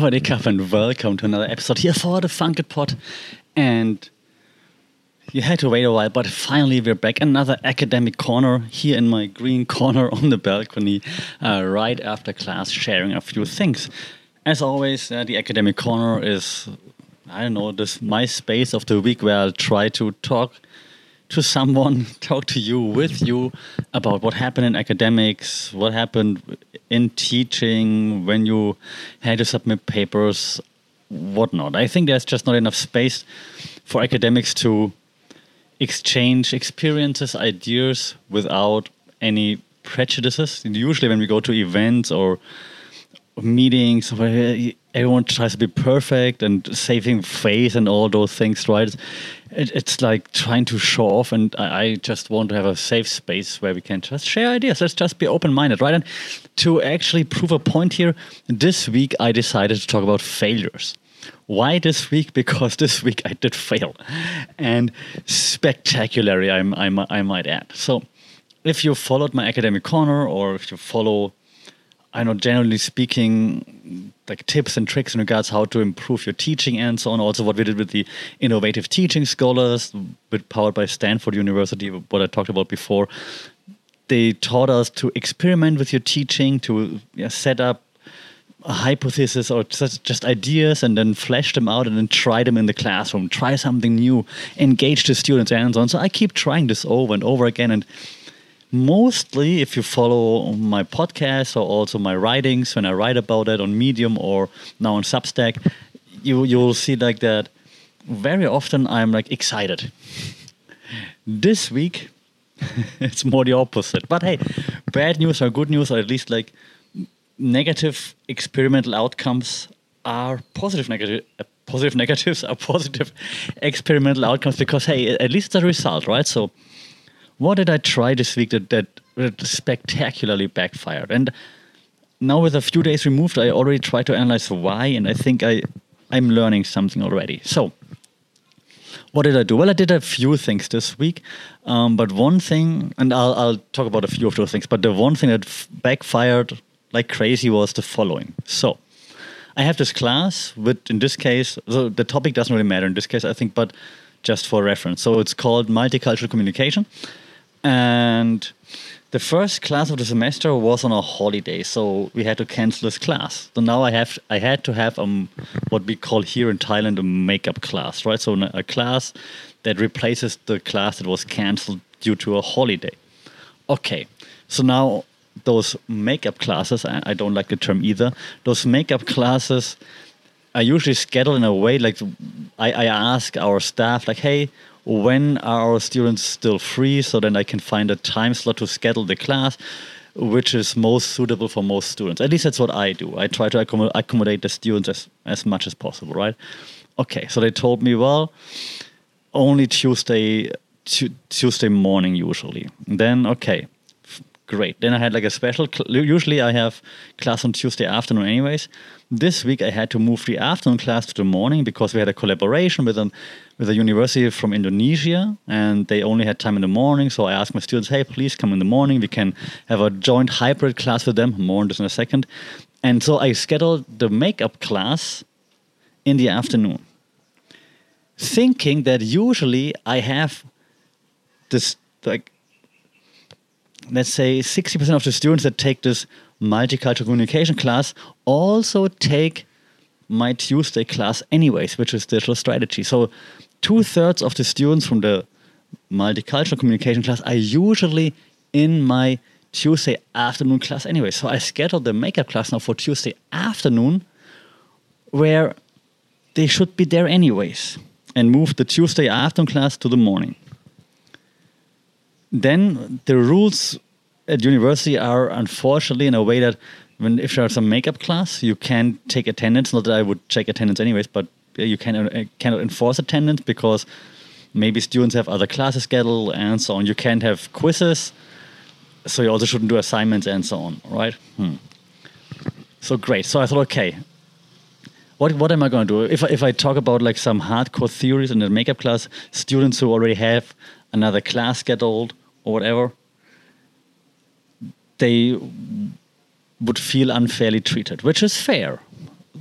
Sawadee and welcome to another episode here for the Funkit Pod. And you had to wait a while, but finally we're back. Another academic corner here in my green corner on the balcony, uh, right after class, sharing a few things. As always, uh, the academic corner is, I don't know, this my space of the week where I'll try to talk to someone, talk to you, with you about what happened in academics, what happened in teaching, when you had to submit papers, whatnot. I think there's just not enough space for academics to exchange experiences, ideas without any prejudices. Usually, when we go to events or meetings everyone tries to be perfect and saving face and all those things, right? It, it's like trying to show off, and I, I, just want to have a safe space where we can just share ideas. Let's just be open minded, right? And to actually prove a point here, this week I decided to talk about failures. Why this week? Because this week I did fail, and spectacularly, I, I, I might add. So, if you followed my academic corner, or if you follow I know, generally speaking, like tips and tricks in regards how to improve your teaching and so on. Also, what we did with the innovative teaching scholars, with powered by Stanford University, what I talked about before. They taught us to experiment with your teaching, to set up a hypothesis or just, just ideas and then flesh them out and then try them in the classroom, try something new, engage the students and so on. So I keep trying this over and over again and mostly if you follow my podcast or also my writings when i write about it on medium or now on substack you you'll see like that very often i'm like excited. This week it's more the opposite. But hey bad news or good news or at least like negative experimental outcomes are positive negative positive negatives are positive experimental outcomes because hey at least it's a result right? So what did I try this week that, that, that spectacularly backfired? And now with a few days removed, I already tried to analyze why, and I think I I'm learning something already. So, what did I do? Well, I did a few things this week, um, but one thing, and I'll I'll talk about a few of those things. But the one thing that f- backfired like crazy was the following. So, I have this class with, in this case, so the topic doesn't really matter in this case, I think, but just for reference. So it's called multicultural communication, and the first class of the semester was on a holiday, so we had to cancel this class. So now I have I had to have um what we call here in Thailand a makeup class, right? So a class that replaces the class that was canceled due to a holiday. Okay, so now those makeup classes, I, I don't like the term either. Those makeup classes are usually scheduled in a way like I, I ask our staff like, hey, when are our students still free so then I can find a time slot to schedule the class which is most suitable for most students. At least that's what I do. I try to accommodate, accommodate the students as, as much as possible, right? Okay, so they told me, well, only Tuesday Tuesday morning usually. then okay, great. Then I had like a special. usually I have class on Tuesday afternoon, anyways. This week I had to move the afternoon class to the morning because we had a collaboration with a with a university from Indonesia, and they only had time in the morning. So I asked my students, "Hey, please come in the morning. We can have a joint hybrid class with them." More on this in a second. And so I scheduled the makeup class in the afternoon, thinking that usually I have this like let's say 60% of the students that take this multicultural communication class also take my Tuesday class anyways, which is digital strategy. So two thirds of the students from the multicultural communication class are usually in my Tuesday afternoon class anyway. So I scheduled the makeup class now for Tuesday afternoon where they should be there anyways and move the Tuesday afternoon class to the morning. Then the rules at university are unfortunately in a way that when if there's a makeup class, you can't take attendance. Not that I would check attendance anyways, but you can, uh, cannot enforce attendance because maybe students have other classes scheduled and so on. You can't have quizzes, so you also shouldn't do assignments and so on, right? Hmm. So great. So I thought, okay, what what am I going to do if I, if I talk about like some hardcore theories in the makeup class? Students who already have another class scheduled or whatever, they would feel unfairly treated, which is fair.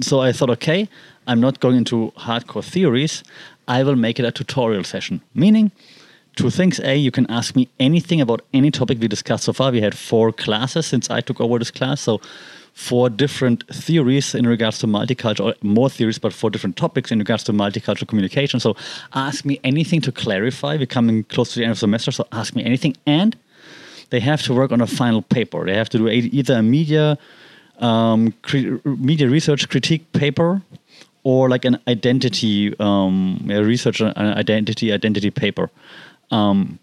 so I thought, okay, I'm not going into hardcore theories. I will make it a tutorial session, meaning two things. A, you can ask me anything about any topic we discussed so far. We had four classes since I took over this class. So, four different theories in regards to multicultural, more theories, but four different topics in regards to multicultural communication. So, ask me anything to clarify. We're coming close to the end of the semester, so ask me anything. And they have to work on a final paper. They have to do either a media um, media research critique paper or like an identity um, research an identity identity paper. Um,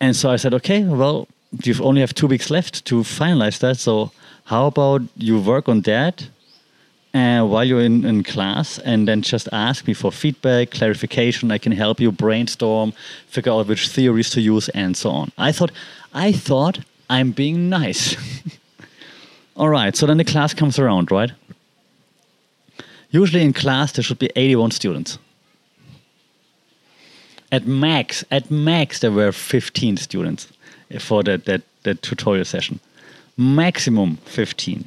and so I said, okay, well, you only have two weeks left to finalize that. So how about you work on that uh, while you're in, in class and then just ask me for feedback, clarification. I can help you brainstorm, figure out which theories to use, and so on. I thought, I thought I'm being nice. All right, so then the class comes around, right? Usually in class there should be 81 students. At max, at max there were 15 students for that, that, that tutorial session. Maximum 15.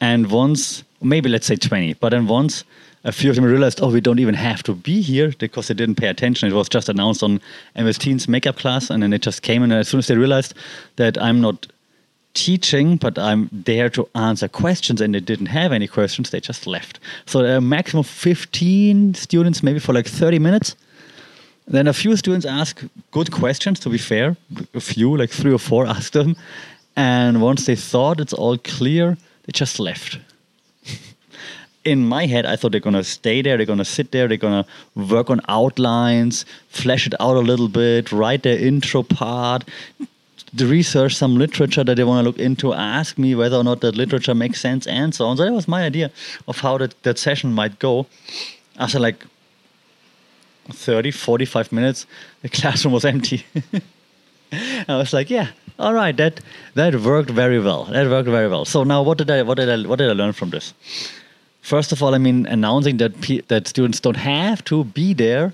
And once, maybe let's say 20, but then once a few of them realized, oh, we don't even have to be here because they didn't pay attention. It was just announced on MS Teams makeup class, and then they just came in. And as soon as they realized that I'm not teaching, but I'm there to answer questions, and they didn't have any questions, they just left. So a maximum of 15 students, maybe for like 30 minutes. Then a few students ask good questions, to be fair. A few, like three or four, ask them. And once they thought it's all clear, they just left. In my head, I thought they're gonna stay there, they're gonna sit there, they're gonna work on outlines, flesh it out a little bit, write their intro part, research some literature that they want to look into, ask me whether or not that literature makes sense, and so on. So that was my idea of how that, that session might go. After like 30, 45 minutes, the classroom was empty. I was like, yeah, all right, that that worked very well. That worked very well. So now, what did I what did I what did I learn from this? First of all, I mean, announcing that that students don't have to be there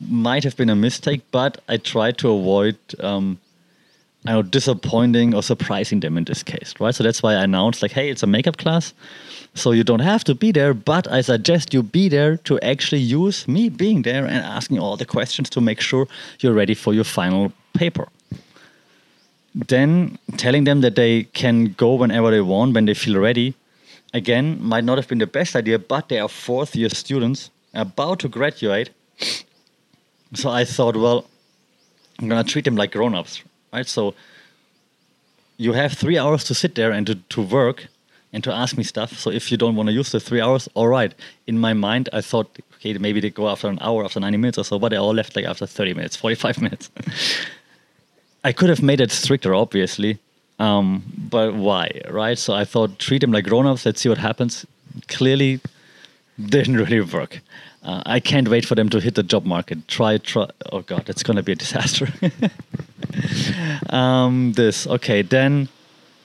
might have been a mistake, but I tried to avoid um, I know, disappointing or surprising them in this case, right? So that's why I announced, like, hey, it's a makeup class, so you don't have to be there, but I suggest you be there to actually use me being there and asking all the questions to make sure you're ready for your final paper. Then telling them that they can go whenever they want when they feel ready, again, might not have been the best idea, but they are fourth year students about to graduate. So I thought, well, I'm gonna treat them like grown ups, right? So you have three hours to sit there and to, to work and to ask me stuff. So if you don't want to use the three hours, all right. In my mind, I thought, okay, maybe they go after an hour, after 90 minutes or so, but they all left like after 30 minutes, 45 minutes. I could have made it stricter, obviously, um, but why, right? So I thought, treat them like grown-ups. Let's see what happens. Clearly, didn't really work. Uh, I can't wait for them to hit the job market. Try, try. Oh God, it's gonna be a disaster. um, this okay then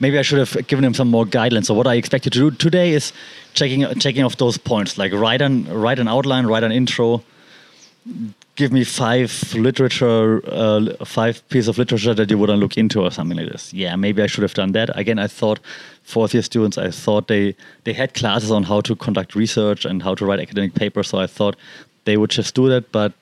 maybe I should have given him some more guidelines. So what I expect you to do today is checking checking off those points, like write an write an outline, write an intro, give me five literature, uh, five pieces of literature that you to look into or something like this. Yeah, maybe I should have done that. Again, I thought fourth year students, I thought they they had classes on how to conduct research and how to write academic papers. So I thought they would just do that, but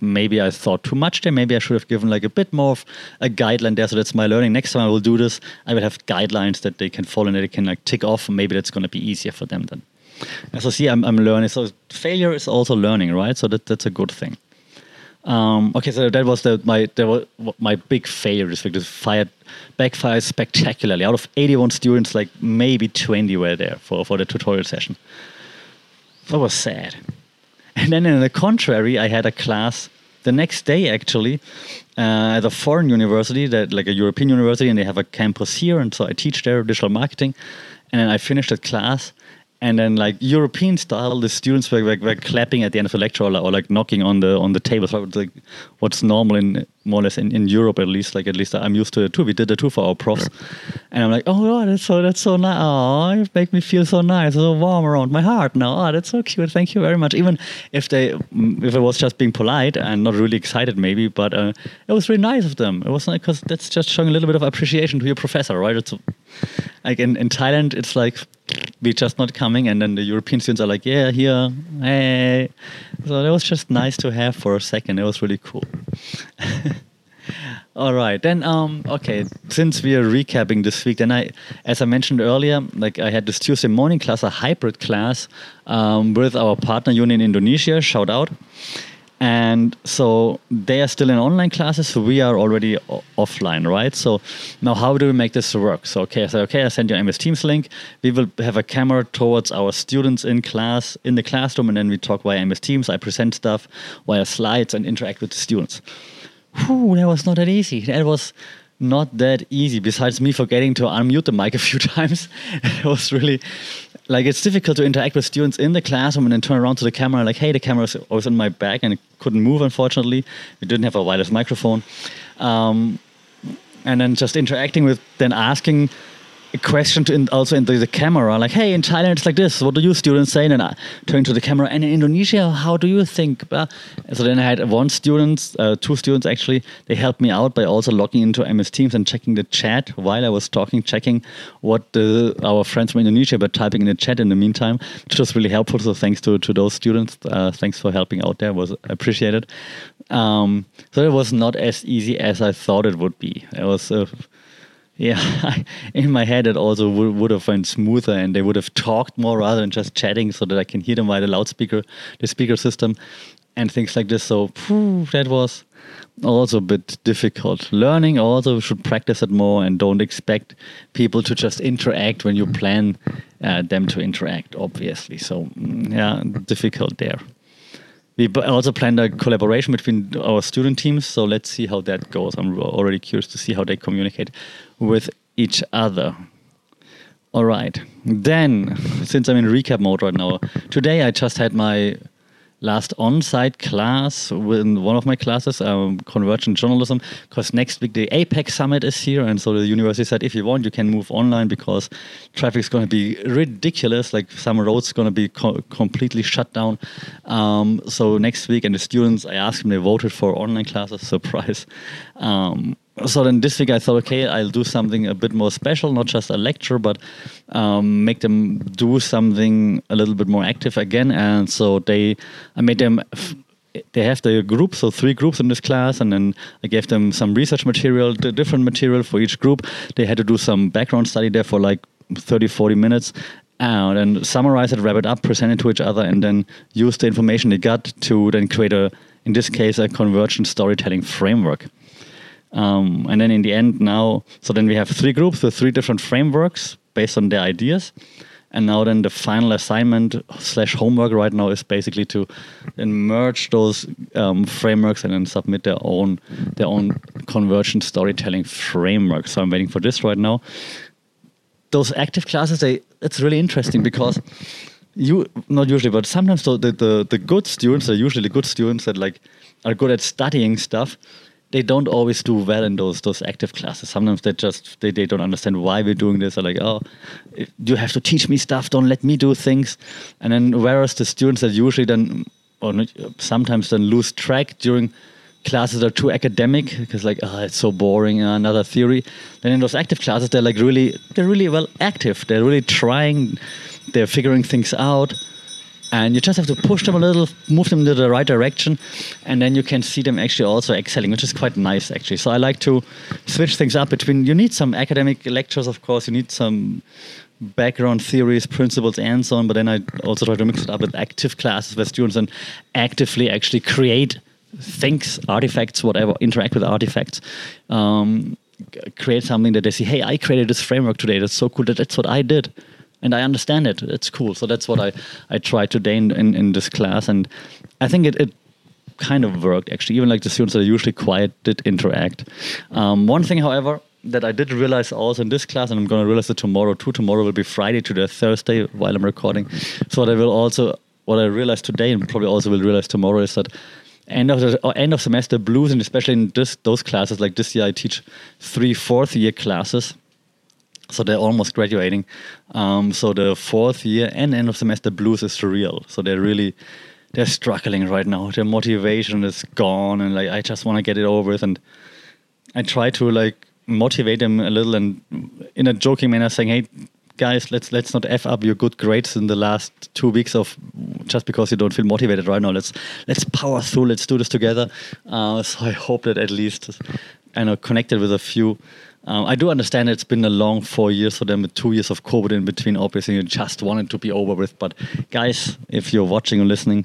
maybe I thought too much there. Maybe I should have given like a bit more of a guideline there. So that's my learning. Next time I will do this, I will have guidelines that they can follow and that they can like tick off. Maybe that's going to be easier for them then. And so see, I'm, I'm learning. So failure is also learning, right? So that, that's a good thing. Um, okay, so that was the, my was my big failure this week. This fired backfired spectacularly. Out of 81 students, like maybe 20 were there for, for the tutorial session. That was sad. And then, in the contrary, I had a class the next day actually uh, at a foreign university, that like a European university, and they have a campus here, and so I teach there digital marketing. And then I finished that class, and then like European style, the students were, were, were clapping at the end of the lecture or, or, like knocking on the on the table. So like what's normal in more or less in, in Europe at least. Like at least I'm used to it too. We did it too for our profs, and I'm like, oh god, that's so that's so nice. Oh, you make me feel so nice, so warm around my heart now. Oh, that's so cute. Thank you very much. Even if they if it was just being polite and not really excited maybe, but uh, it was really nice of them. It was like because that's just showing a little bit of appreciation to your professor, right? It's like in, in Thailand, it's like be just not coming, and then the European students are like, yeah, here, hey. So that was just nice to have for a second. It was really cool. All right, then um, okay. Since we are recapping this week, then I, as I mentioned earlier, like I had this Tuesday morning class, a hybrid class um, with our partner union Indonesia. Shout out. And so they are still in online classes, so we are already offline, right? So now, how do we make this work? So, okay, I say, okay, I send you MS Teams link. We will have a camera towards our students in class, in the classroom, and then we talk via MS Teams. I present stuff via slides and interact with the students. Whew, that was not that easy. That was not that easy. Besides me forgetting to unmute the mic a few times, it was really like it's difficult to interact with students in the classroom and then turn around to the camera like, hey, the camera was on my back and it couldn't move. Unfortunately, we didn't have a wireless microphone, um, and then just interacting with, then asking question to in, also into the camera, like, hey, in Thailand it's like this. What do you students say? And I turn to the camera. And in Indonesia, how do you think? So then I had one student, uh, two students actually. They helped me out by also logging into MS Teams and checking the chat while I was talking, checking what the, our friends from Indonesia were typing in the chat in the meantime, which was really helpful. So thanks to, to those students. Uh, thanks for helping out there. was appreciated. Um, so it was not as easy as I thought it would be. It was. Yeah, in my head, it also would, would have went smoother, and they would have talked more rather than just chatting, so that I can hear them via the loudspeaker, the speaker system, and things like this. So that was also a bit difficult. Learning also should practice it more, and don't expect people to just interact when you plan uh, them to interact. Obviously, so mm, yeah, difficult there. We also planned a collaboration between our student teams, so let's see how that goes. I'm already curious to see how they communicate with each other. All right. Then, since I'm in recap mode right now, today I just had my last on-site class in one of my classes, um, convergent journalism, because next week the APEC summit is here, and so the university said if you want, you can move online because traffic is going to be ridiculous. Like some roads going to be co- completely shut down. Um, so next week, and the students, I asked them, they voted for online classes. Surprise. Um, so then this week I thought, okay, I'll do something a bit more special, not just a lecture, but um, make them do something a little bit more active again. And so they, I made them. They have the group, so three groups in this class, and then I gave them some research material, different material for each group. They had to do some background study there for like 30, 40 minutes, and then summarize it, wrap it up, present it to each other, and then use the information they got to then create a, in this case, a convergent storytelling framework. Um, and then in the end, now, so then we have three groups with three different frameworks based on their ideas. And now then the final assignment slash homework right now is basically to then merge those um, frameworks and then submit their own their own convergent storytelling framework. So I'm waiting for this right now. Those active classes, they it's really interesting because you not usually, but sometimes the, the the good students are usually good students that like are good at studying stuff they don't always do well in those those active classes. Sometimes they just they, they don't understand why we're doing this. They're like, oh, you have to teach me stuff. Don't let me do things. And then whereas the students that usually then or sometimes then lose track during classes are too academic because like oh it's so boring uh, another theory then in those active classes they're like really they're really well active they're really trying they're figuring things out and you just have to push them a little, move them to the right direction, and then you can see them actually also excelling, which is quite nice actually. So I like to switch things up between. You need some academic lectures, of course. You need some background theories, principles, and so on. But then I also try to mix it up with active classes where students then actively actually create things, artifacts, whatever, interact with artifacts. Um, create something that they see, hey, I created this framework today. That's so cool. That that's what I did and I understand it. It's cool. So that's what I, I try today in, in, in this class. And I think it, it kind of worked actually. Even like the students that are usually quiet did interact. Um, one thing, however, that I did realize also in this class, and I'm going to realize it tomorrow too. Tomorrow will be Friday to the Thursday while I'm recording. So what I will also, what I realized today, and probably also will realize tomorrow, is that end of the end of semester blues, and especially in this those classes, like this year, I teach three fourth year classes so they're almost graduating. Um, so the fourth year and end of semester blues is surreal. So they're really they're struggling right now. Their motivation is gone, and like I just want to get it over with. And I try to like motivate them a little, and in a joking manner, saying, "Hey, guys, let's let's not f up your good grades in the last two weeks of just because you don't feel motivated right now. Let's let's power through. Let's do this together. Uh, so I hope that at least I know connected with a few. Um, I do understand it's been a long four years for them with two years of COVID in between. Obviously, you just wanted to be over with. But guys, if you're watching or listening,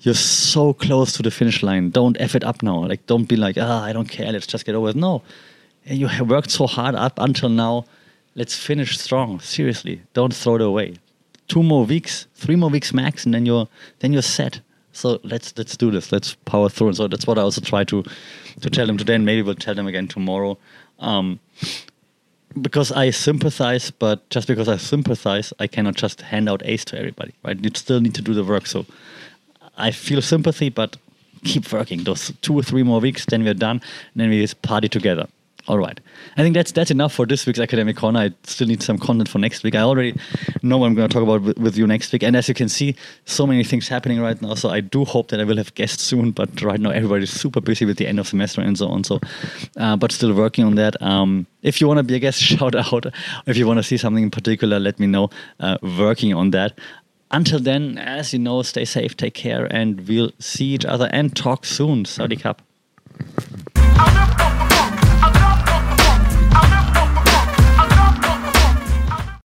you're so close to the finish line. Don't f it up now. Like, don't be like, ah, I don't care. Let's just get over it. No, you have worked so hard up until now. Let's finish strong. Seriously, don't throw it away. Two more weeks, three more weeks max, and then you're then you're set. So let's let's do this. Let's power through. And so that's what I also try to to tell them today, and maybe we'll tell them again tomorrow. Um, because I sympathize, but just because I sympathize, I cannot just hand out ace to everybody, right? You still need to do the work. So I feel sympathy, but keep working. Those two or three more weeks, then we're done, and then we just party together. All right. I think that's that's enough for this week's academic corner. I still need some content for next week. I already know what I'm going to talk about with, with, you next week. And as you can see, so many things happening right now. So I do hope that I will have guests soon. But right now, everybody's super busy with the end of semester and so on. So, uh, but still working on that. Um, if you want to be a guest, shout out. If you want to see something in particular, let me know. Uh, working on that until then, as you know, stay safe, take care, and we'll see each other and talk soon. Sawadee khrap.